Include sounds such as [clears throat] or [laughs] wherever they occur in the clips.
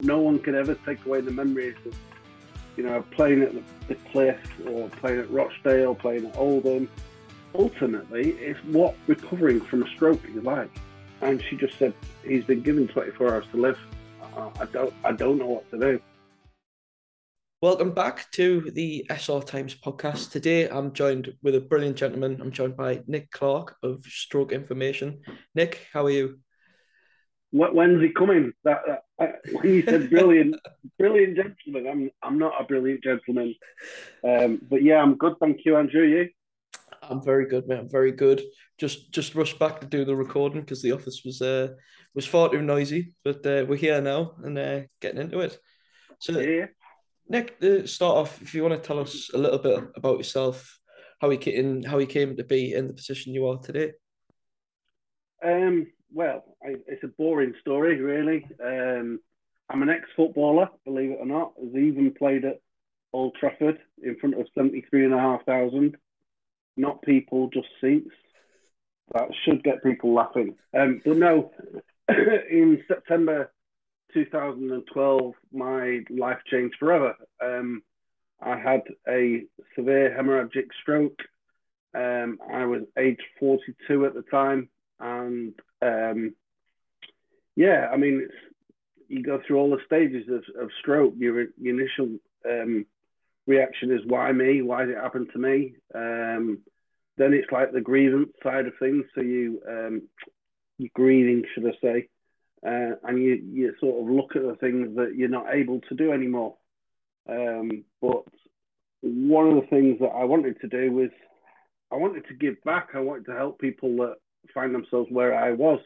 No one can ever take away the memories of, you know, playing at the, the Cliff or playing at Rochdale, playing at Oldham. Ultimately, it's what recovering from a stroke is like. And she just said he's been given 24 hours to live. I don't, I don't know what to do. Welcome back to the SR Times podcast. Today I'm joined with a brilliant gentleman. I'm joined by Nick Clarke of Stroke Information. Nick, how are you? When's he coming? That, that uh, when you said brilliant, [laughs] brilliant gentleman. I'm I'm not a brilliant gentleman, um, but yeah, I'm good. Thank you, Andrew. You? I'm very good. I'm very good. Just just rushed back to do the recording because the office was uh was far too noisy. But uh, we're here now and uh, getting into it. So yeah. Nick, uh, start off if you want to tell us a little bit about yourself, how he came, how he came to be in the position you are today. Um, well, I, it's a boring story, really. Um, I'm an ex-footballer, believe it or not. I've even played at Old Trafford in front of 73,500. Not people, just seats. That should get people laughing. Um, but no, [coughs] in September 2012, my life changed forever. Um, I had a severe hemorrhagic stroke. Um, I was age 42 at the time, and um, yeah, I mean, you go through all the stages of, of stroke. Your, your initial um, reaction is, "Why me? Why did it happen to me?" Um, then it's like the grievance side of things. So you um, you're grieving, should I say? uh, and you, you sort of look at the things that you're not able to do anymore. Um, but one of the things that I wanted to do was I wanted to give back. I wanted to help people that find themselves where I was.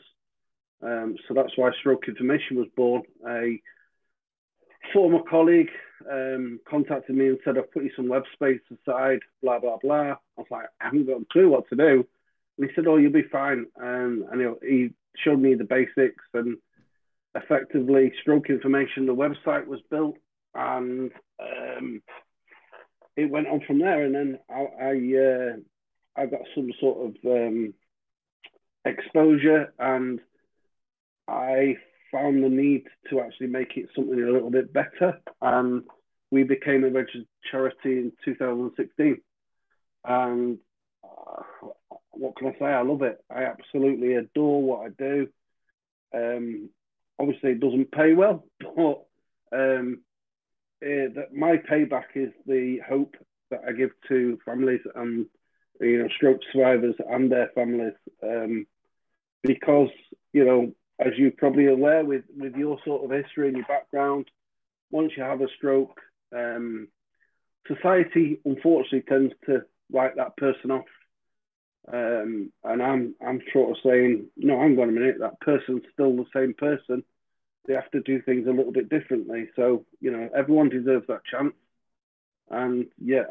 Um, so that's why Stroke Information was born. A former colleague um, contacted me and said, I've put you some web space aside, blah, blah, blah. I was like, I haven't got a clue what to do. And he said, Oh, you'll be fine. Um, and he, he showed me the basics and effectively stroke information. The website was built and um, it went on from there. And then I I, uh, I got some sort of um, exposure and I found the need to actually make it something a little bit better. And we became a registered charity in 2016. And uh, what can I say? I love it. I absolutely adore what I do. Um, obviously it doesn't pay well, [laughs] but um, my payback is the hope that I give to families and you know stroke survivors and their families, um, because you know as you're probably aware with with your sort of history and your background, once you have a stroke, um, society unfortunately tends to write that person off. Um, and I'm I'm sort of saying, no, hang on a minute, that person's still the same person they have to do things a little bit differently. So you know, everyone deserves that chance. And yeah,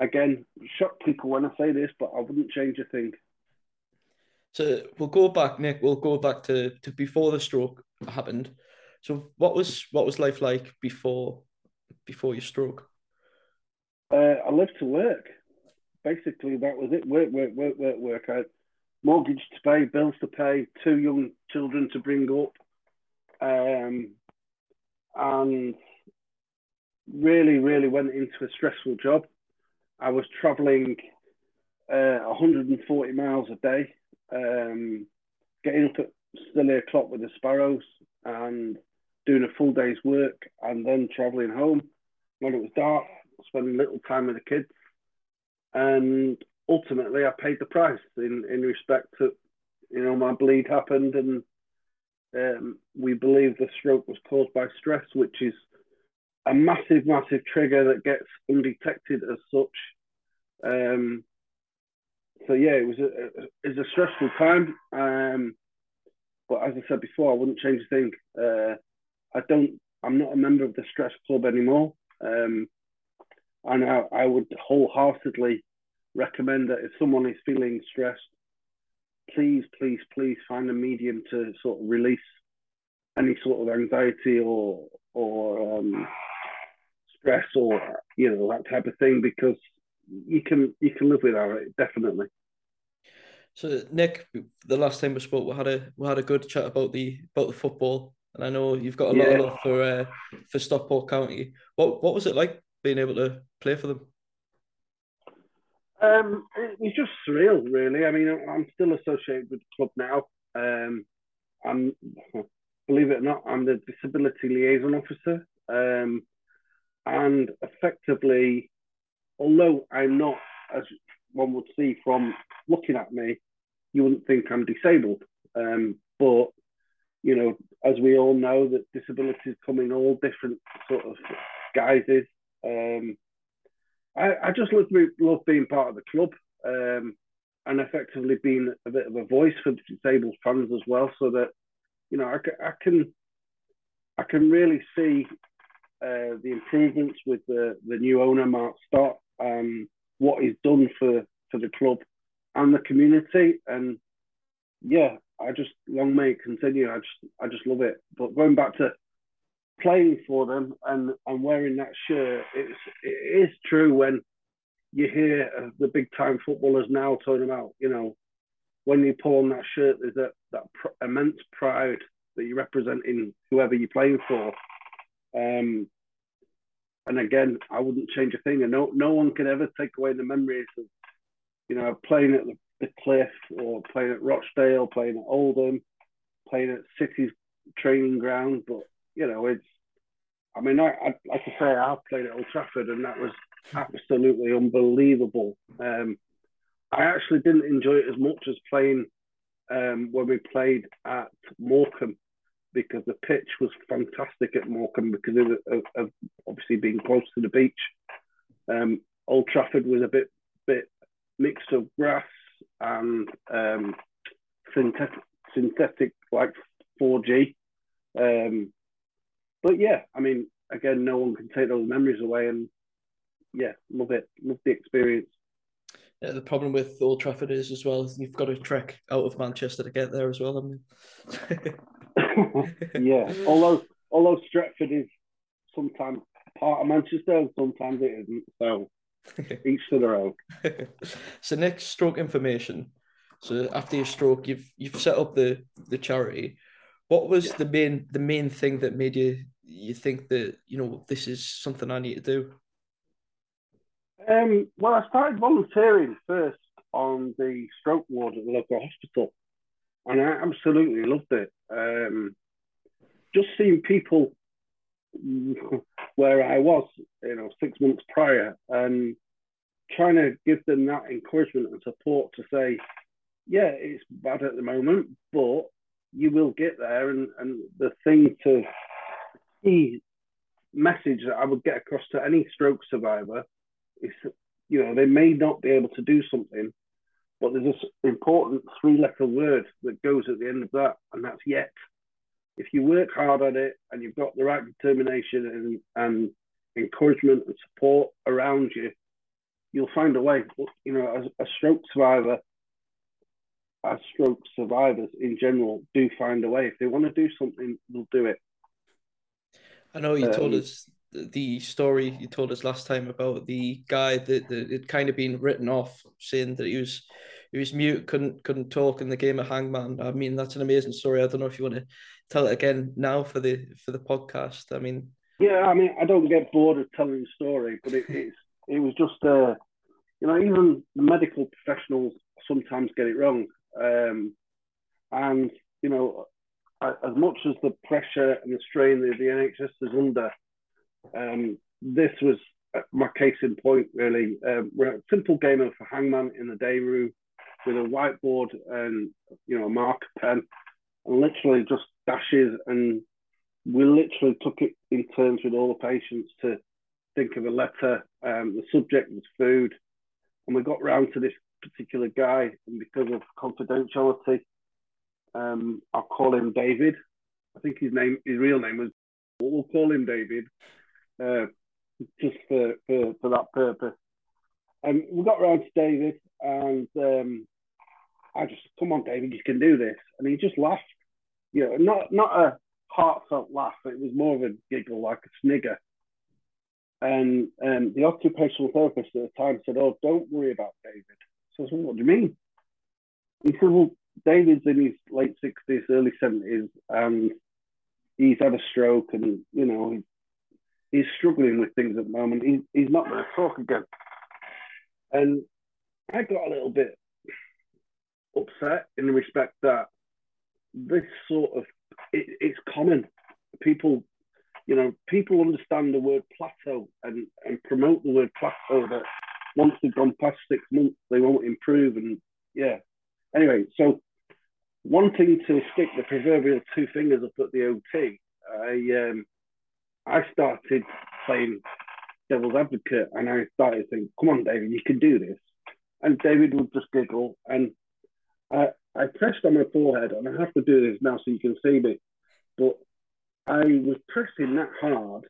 again, shock people when I say this, but I wouldn't change a thing. So we'll go back, Nick. We'll go back to, to before the stroke happened. So what was what was life like before before your stroke? Uh, I lived to work. Basically, that was it. Work, work, work, work, work. I had mortgage to pay, bills to pay, two young children to bring up um, and really, really went into a stressful job. I was traveling uh, 140 miles a day, um, getting up at still o'clock with the sparrows and doing a full day's work and then traveling home when it was dark, spending little time with the kids. And ultimately, I paid the price in, in respect to, you know, my bleed happened and um, we believe the stroke was caused by stress, which is a massive, massive trigger that gets undetected as such. Um, so yeah, it was a it was a stressful time. Um, but as I said before, I wouldn't change a thing. Uh, I don't. I'm not a member of the stress club anymore, um, and I, I would wholeheartedly recommend that if someone is feeling stressed, please, please, please find a medium to sort of release any sort of anxiety or or um, stress or you know that type of thing because you can you can live without it definitely. So Nick, the last time we spoke, we had a we had a good chat about the about the football and I know you've got a lot yeah. of love for uh, for Stockport County. What what was it like being able to play for them? Um, it was just surreal, really. I mean, I'm still associated with the club now. Um, I'm, believe it or not, I'm the disability liaison officer. Um, and effectively, although I'm not, as one would see from looking at me, you wouldn't think I'm disabled. Um, but you know, as we all know, that disabilities come in all different sort of guises. Um, I, I, just love, love being part of the club um, and effectively being a bit of a voice for disabled fans as well, so that you know I, I can I can really see uh, the improvements with the, the new owner Mark Stott, um, what he's done for for the club and the community, and yeah, I just long may it continue. I just I just love it. But going back to playing for them and and wearing that shirt, it's it is true when you hear the big time footballers now talking about you know when you pull on that shirt, there's that that pr- immense pride that you're representing whoever you're playing for. Um, and again, I wouldn't change a thing, and no no one can ever take away the memories of you know playing at the the Cliff or playing at Rochdale, playing at Oldham, playing at City's training ground. But you know, it's. I mean, I, I like I say, I played at Old Trafford, and that was absolutely unbelievable. Um, I actually didn't enjoy it as much as playing um, when we played at Morecambe because the pitch was fantastic at Morecambe because of, of, obviously being close to the beach. Um, Old Trafford was a bit bit mixed of grass and um, synthetic, synthetic like 4G. Um, but yeah, I mean, again, no one can take those memories away, and yeah, love it, love the experience. Yeah, the problem with Old Trafford is as well, you've got to trek out of Manchester to get there as well. I mean. [laughs] [laughs] yeah, although although Stretford is sometimes part of Manchester and sometimes it isn't. So [laughs] each to their own. [laughs] so next stroke information. So after your stroke, you've you've set up the the charity. What was yeah. the main the main thing that made you you think that you know this is something I need to do? Um, well, I started volunteering first on the stroke ward at the local hospital, and I absolutely loved it. Um, just seeing people where I was, you know, six months prior, and trying to give them that encouragement and support to say, yeah, it's bad at the moment, but you will get there. And, and the thing to key message that I would get across to any stroke survivor is, you know, they may not be able to do something, but there's this important three letter word that goes at the end of that, and that's yet if you work hard at it and you've got the right determination and, and encouragement and support around you, you'll find a way. You know, as a stroke survivor, as stroke survivors in general do find a way. If they want to do something, they'll do it. I know you um, told us the story you told us last time about the guy that, that had kind of been written off, saying that he was he was mute, couldn't couldn't talk in the game of Hangman. I mean, that's an amazing story. I don't know if you want to tell it again now for the for the podcast. I mean, yeah, I mean, I don't get bored of telling the story, but it, it's it was just uh, you know, even the medical professionals sometimes get it wrong, um, and you know, as much as the pressure and the strain that the NHS is under, um, this was my case in point. Really, um, we're a simple game of hangman in the day room with a whiteboard and you know a marker pen, and literally just dashes. And we literally took it in turns with all the patients to think of a letter. Um, the subject was food, and we got round to this particular guy, and because of confidentiality, um, I'll call him David. I think his name, his real name was. We'll call him David, uh, just for, for for that purpose. And we got round to David, and um, I just, come on, David, you can do this. And he just laughed. You know, not not a heartfelt laugh. It was more of a giggle, like a snigger. And um, the occupational therapist at the time said, "Oh, don't worry about David." So I said, "What do you mean?" He said, "Well, David's in his late sixties, early seventies, and he's had a stroke and you know he's struggling with things at the moment. He, he's not going to talk again. And I got a little bit upset in the respect that this sort of it, it's common. People, you know, people understand the word plateau and, and promote the word plateau that once they've gone past six months, they won't improve. And yeah. Anyway, so wanting to stick the proverbial two fingers up at the OT, I um, I started playing devil's advocate and I started thinking, come on, David, you can do this. And David would just giggle. And I, I pressed on my forehead, and I have to do this now so you can see me. But I was pressing that hard.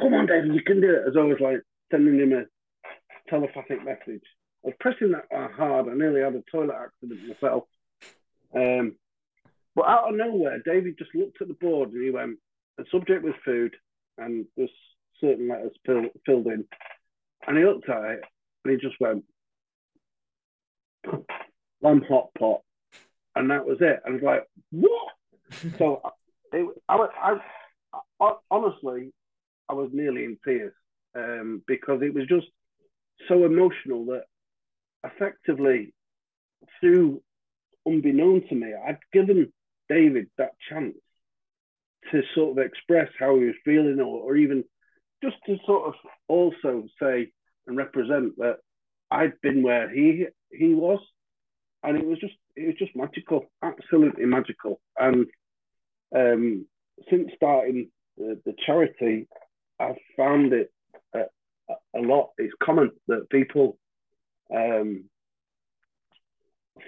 Come on, David, you can do it. As I was like sending him a telepathic message. I was pressing that hard. I nearly had a toilet accident myself. Um, but out of nowhere, David just looked at the board and he went, the subject was food, and there's certain letters fill, filled in. And he looked at it and he just went, lamb hot pot. And that was it. And was like, what? so [laughs] it, I, I, I, honestly, I was nearly in tears um, because it was just so emotional that effectively, through unbeknown to me, I'd given David that chance to sort of express how he was feeling or, or even just to sort of also say and represent that I'd been where he he was, and it was just it was just magical, absolutely magical. And um, since starting the, the, charity, I've found it a, a, lot. It's common that people um,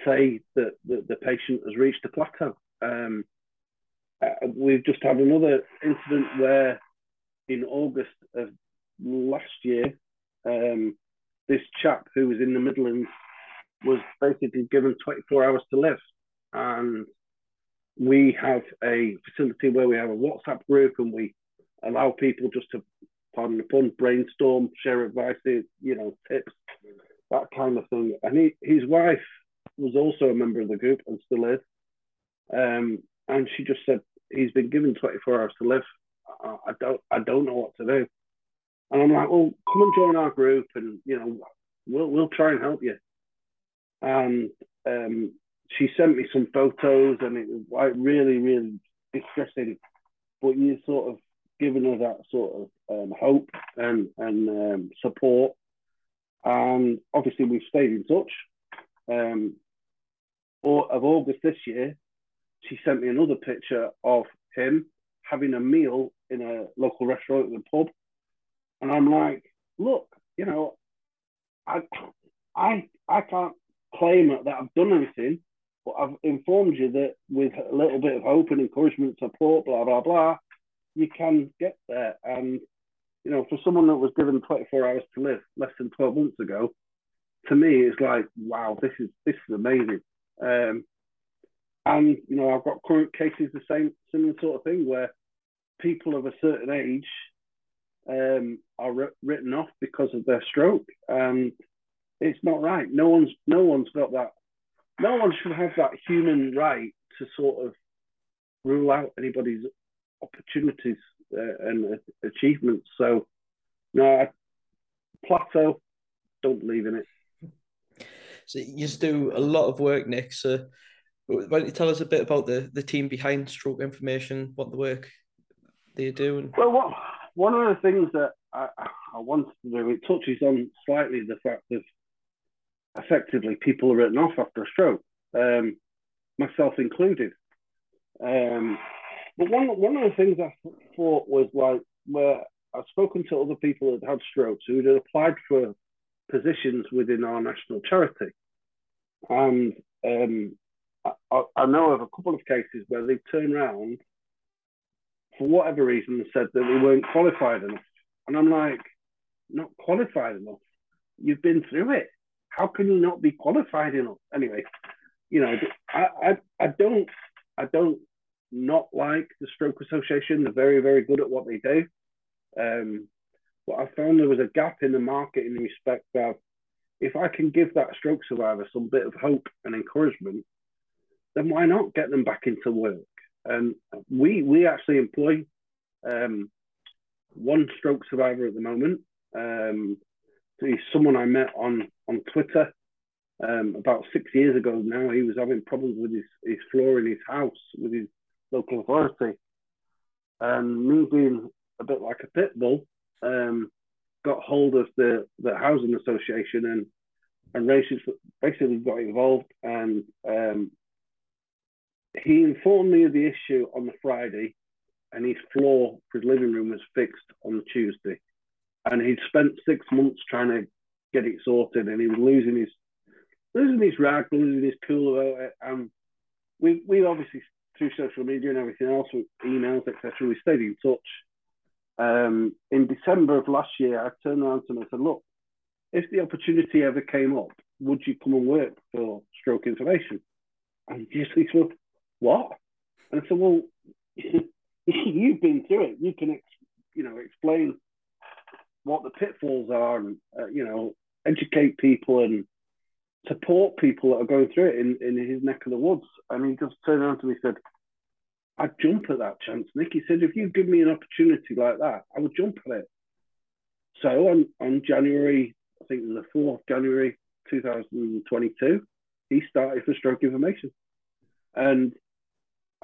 say that, that the patient has reached a plateau. Um, uh, we've just had another incident where in August of last year, um, this chap who was in the Midlands was basically given 24 hours to live. And we have a facility where we have a WhatsApp group and we allow people just to, pardon the pun, brainstorm, share advice, you know, tips, that kind of thing. And he, his wife was also a member of the group and still is. Um, and she just said, he's been given 24 hours to live. I, I don't I don't know what to do. And I'm like, well, come and join our group, and you know, we'll we'll try and help you. And um, she sent me some photos, and it was like really, really distressing. But you sort of given her that sort of um, hope and and um, support. And obviously, we've stayed in touch. Um, or of August this year, she sent me another picture of him having a meal in a local restaurant at the pub. And I'm like, look, you know, I I I can't claim that I've done anything, but I've informed you that with a little bit of hope and encouragement, support, blah blah blah, you can get there. And you know, for someone that was given 24 hours to live less than 12 months ago, to me, it's like, wow, this is this is amazing. Um, and you know, I've got current cases the same similar sort of thing where people of a certain age um, are written off because of their stroke, and it's not right. No one's no one's got that. No one should have that human right to sort of rule out anybody's opportunities uh, and uh, achievements. So, no, I, plateau. Don't believe in it. So you just do a lot of work, Nick. So why don't you tell us a bit about the, the team behind Stroke Information, what the work they do? And... Well, what, one of the things that I, I wanted to do, it touches on slightly the fact that effectively people are written off after a stroke, um, myself included. Um, but one, one of the things I thought was like, where I've spoken to other people that had strokes who had applied for positions within our national charity. And um, I, I know of a couple of cases where they've turned around for whatever reason and said that they weren't qualified enough. And I'm like, not qualified enough. You've been through it. How can you not be qualified enough? Anyway, you know, I, I, I don't I don't not like the Stroke Association. They're very, very good at what they do. Um, but I found there was a gap in the market in respect of if I can give that stroke survivor some bit of hope and encouragement, then why not get them back into work? And we we actually employ um, one stroke survivor at the moment. Um, he's someone I met on on Twitter um, about six years ago. Now he was having problems with his, his floor in his house with his local authority, and me being a bit like a pit bull, um, got hold of the the housing association and and races basically got involved and um, he informed me of the issue on the Friday and his floor for his living room was fixed on the Tuesday. And he'd spent six months trying to get it sorted and he was losing his losing his rag, losing his cool about it. And we we obviously through social media and everything else, with emails, etc., we stayed in touch. Um, in December of last year, I turned around to him and said, Look, if the opportunity ever came up, would you come and work for stroke information? And he just said, Well, what? And I said, Well, [laughs] you've been through it. You can, ex- you know, explain what the pitfalls are and, uh, you know, educate people and support people that are going through it in, in his neck of the woods. And he just turned around to me and said, I'd jump at that chance, Nick. He said, if you give me an opportunity like that, I would jump at it. So on, on January, I think it was the 4th January 2022, he started for stroke information. And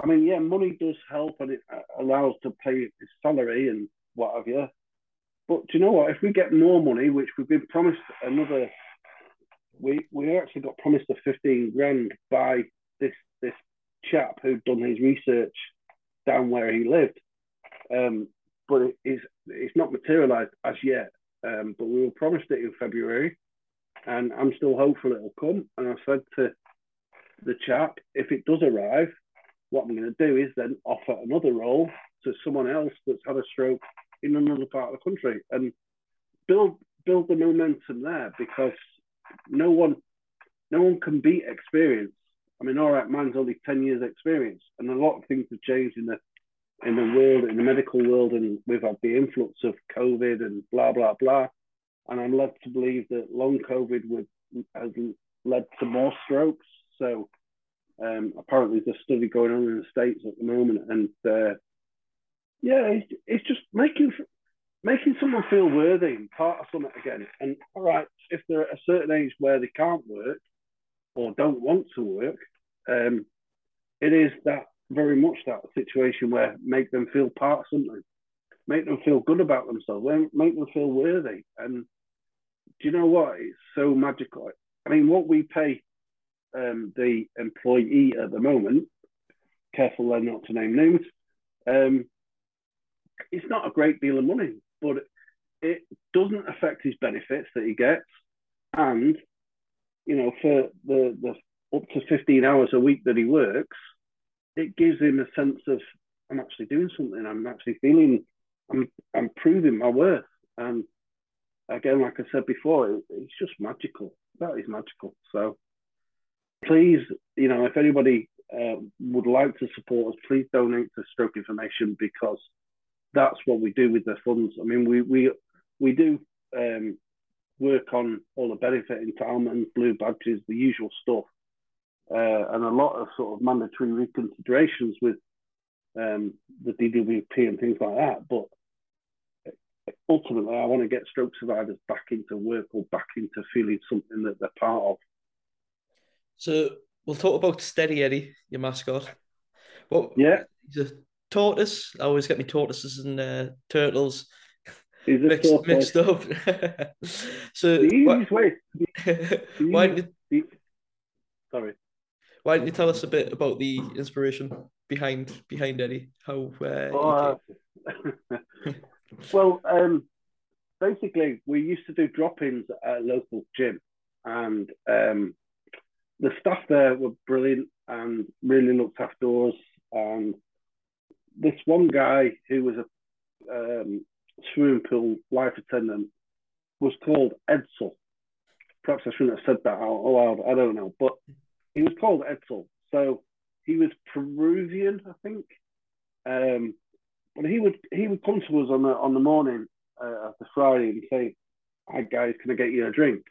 I mean, yeah, money does help and it allows to pay his salary and what have you. But do you know what? If we get more money, which we've been promised another, we we actually got promised a 15 grand by this this chap who'd done his research down where he lived. Um, but it is it's not materialised as yet. Um, but we were promised it in February, and I'm still hopeful it'll come. And I said to the chap, if it does arrive, what I'm going to do is then offer another role to someone else that's had a stroke in another part of the country and build build the momentum there because no one no one can beat experience. I mean, all right, man's only 10 years experience and a lot of things have changed in the in the world, in the medical world, and we've had the influx of COVID and blah blah blah. And I'm led to believe that long COVID would has led to more strokes. So um, apparently, there's a study going on in the states at the moment, and uh, yeah, it's, it's just making making someone feel worthy and part of something again. And all right, if they're at a certain age where they can't work or don't want to work, um, it is that very much that situation where make them feel part of something, make them feel good about themselves, make them feel worthy. And do you know what? It's so magical. I mean, what we pay um, the employee at the moment, careful then not to name names, um, it's not a great deal of money, but it doesn't affect his benefits that he gets. And, you know, for the, the up to 15 hours a week that he works, it gives him a sense of, I'm actually doing something. I'm actually feeling, I'm, I'm proving my worth. And again, like I said before, it, it's just magical. That is magical. So, please, you know, if anybody uh, would like to support us, please donate to Stroke Information because that's what we do with the funds. I mean, we we we do um, work on all the benefit entitlements, blue badges, the usual stuff, uh, and a lot of sort of mandatory reconsiderations with um, the DWP and things like that. But ultimately, I want to get stroke survivors back into work or back into feeling something that they're part of. So we'll talk about Steady Eddie, your mascot. Well, yeah, he's a tortoise. I always get me tortoises and uh, turtles mixed, mixed, up. [laughs] so the easiest way. [laughs] why don't you, sorry. Why don't you tell us a bit about the inspiration behind behind Eddie? How? Uh, oh, uh, [laughs] well, um, basically, we used to do drop-ins at a local gym, and um, the staff there were brilliant and really looked after us. And this one guy who was a um, swimming pool life attendant was called Edsel. Perhaps I shouldn't have said that out loud. I don't know, but he was called Edsel. So he was Peruvian, I think. Um, but he would he would come to us on the on the morning uh, of the Friday and say, "Hi guys, can I get you a drink?"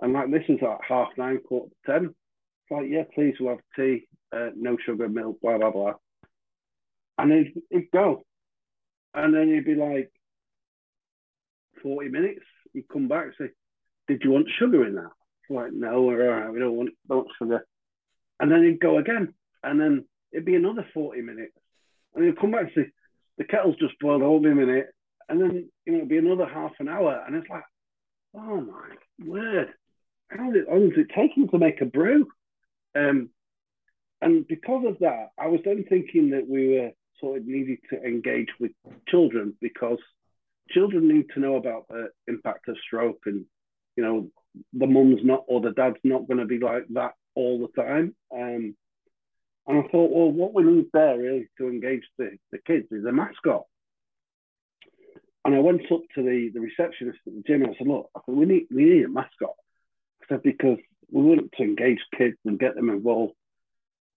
And like this is like half nine, quarter to ten. It's like, yeah, please, we'll have tea, uh, no sugar, milk, blah blah blah. And he'd, he'd go. And then he'd be like, 40 minutes. He'd come back and say, Did you want sugar in that? Like, no, we're all right. We don't want, don't sugar. And then he'd go again. And then it'd be another 40 minutes. And he'd come back and say, The kettle's just boiled, hold me a minute. And then, you know, it'd be another half an hour. And it's like, Oh my word. How long is it taking to make a brew? Um, and because of that, I was then thinking that we were sort it needed to engage with children because children need to know about the impact of stroke and you know the mum's not or the dad's not going to be like that all the time. Um, and I thought well what we need there really to engage the, the kids is a mascot. And I went up to the, the receptionist at the gym and I said look I said, we need we need a mascot. I said because we want to engage kids and get them involved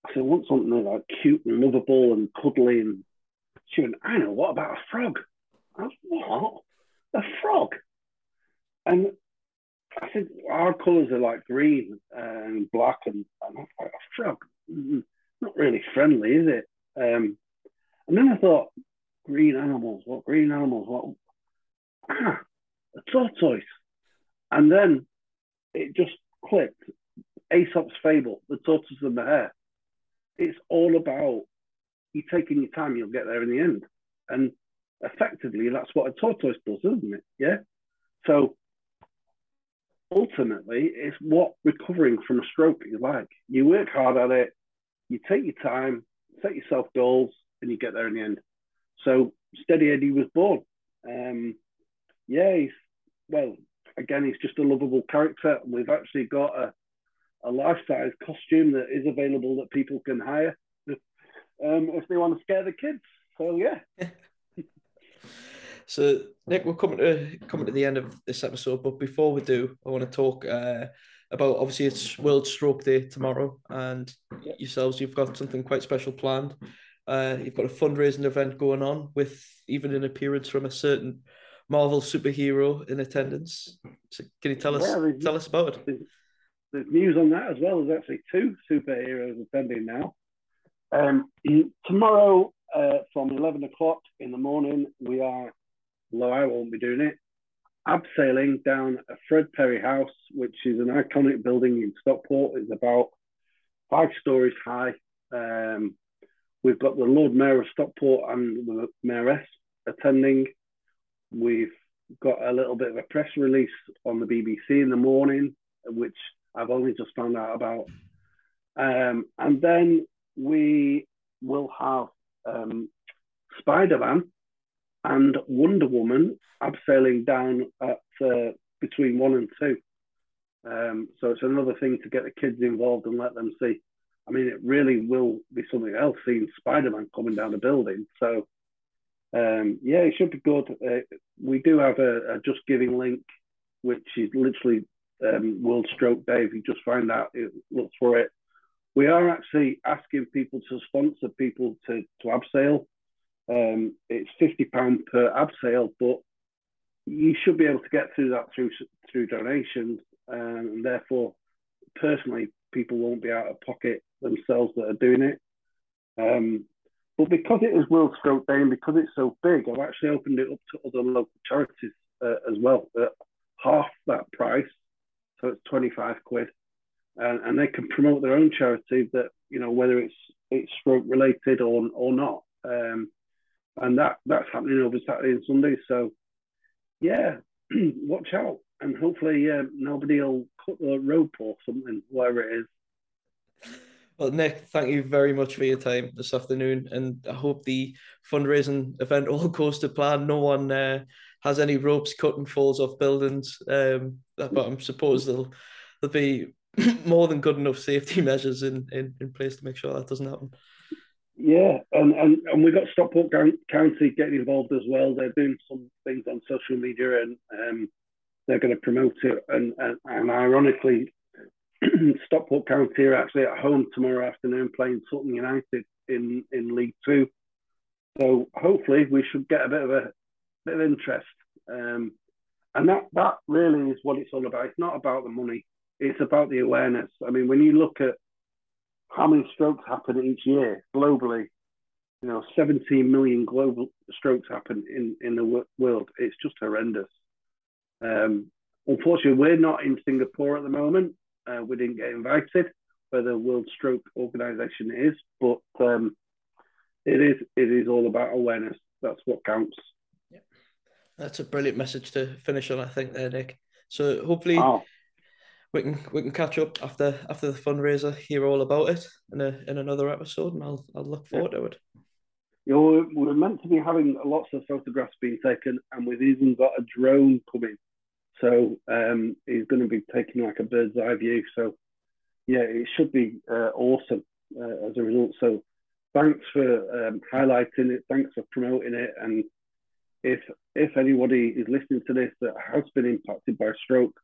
I said I want something like cute and lovable and cuddly and she went I know what about a frog I was, what? A frog? And I said, our colours are like green and black, and, and I like, a frog? Mm, not really friendly, is it? Um, and then I thought, green animals, what green animals? What? Ah, a tortoise. And then it just clicked. Aesop's fable, the tortoise and the hare. It's all about you taking your time, you'll get there in the end. And effectively that's what a tortoise does, isn't it? Yeah. So ultimately, it's what recovering from a stroke is like. You work hard at it, you take your time, set yourself goals, and you get there in the end. So Steady Eddie was born. Um, yeah, he's well. Again, he's just a lovable character, we've actually got a a life size costume that is available that people can hire [laughs] um, if they want to scare the kids. So yeah. [laughs] So, Nick, we're coming to coming to the end of this episode, but before we do, I want to talk uh, about obviously it's World Stroke Day tomorrow, and yourselves, you've got something quite special planned. Uh, you've got a fundraising event going on with even an appearance from a certain Marvel superhero in attendance. So, can you tell us yeah, tell us about it? There's, news on that as well. There's actually two superheroes attending now. Um, tomorrow uh, from 11 o'clock in the morning, we are although I won't be doing it, abseiling down a Fred Perry house, which is an iconic building in Stockport. It's about five stories high. Um, we've got the Lord Mayor of Stockport and the Mayoress attending. We've got a little bit of a press release on the BBC in the morning, which I've only just found out about. Um, and then we will have um, Spider Man and Wonder Woman abseiling down at uh, between one and two. Um, so it's another thing to get the kids involved and let them see. I mean, it really will be something else seeing Spider Man coming down the building. So, um, yeah, it should be good. Uh, we do have a, a, Just Giving link, which is literally um, World Stroke Day. If you just find out, it, look for it. We are actually asking people to sponsor people to, to abseil. Um, it's fifty pound per abseil, but you should be able to get through that through through donations, um, and therefore, personally, people won't be out of pocket themselves that are doing it. Um, but because it is World Stroke Day and because it's so big, I've actually opened it up to other local charities uh, as well at half that price, so it's twenty five quid, and, and they can promote their own charity that you know whether it's it's stroke related or or not. Um, and that that's happening over Saturday and Sunday. So, yeah, [clears throat] watch out, and hopefully uh, nobody will cut the rope or something, whatever it is. Well, Nick, thank you very much for your time this afternoon, and I hope the fundraising event all [laughs] goes to plan. No one uh, has any ropes cut and falls off buildings, um, but I'm suppose there'll there'll be [laughs] more than good enough safety [laughs] measures in, in, in place to make sure that doesn't happen. Yeah, and, and, and we got Stockport County getting involved as well. They're doing some things on social media and um, they're going to promote it. And, and, and ironically, [clears throat] Stockport County are actually at home tomorrow afternoon playing Sutton United in, in League Two. So hopefully we should get a bit of a bit of interest. Um, and that that really is what it's all about. It's not about the money. It's about the awareness. I mean, when you look at how many strokes happen each year globally, you know, 17 million global strokes happen in, in the world. It's just horrendous. Um, unfortunately, we're not in Singapore at the moment. Uh, we didn't get invited, where the World Stroke Organization is, but um, it is it is all about awareness. That's what counts. That's a brilliant message to finish on, I think, there, Nick. So hopefully oh. we can we can catch up after after the fundraiser, hear all about it in a in another episode, and I'll I'll look forward yeah. to it. You know, we're meant to be having lots of photographs being taken, and we've even got a drone coming. So um, he's going to be taking like a bird's eye view. So yeah, it should be uh, awesome uh, as a result. So thanks for um, highlighting it. Thanks for promoting it. And if if anybody is listening to this that has been impacted by a stroke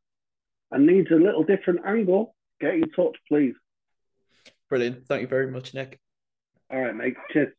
and needs a little different angle, get in touch, please. Brilliant. Thank you very much, Nick. All right, mate. Cheers.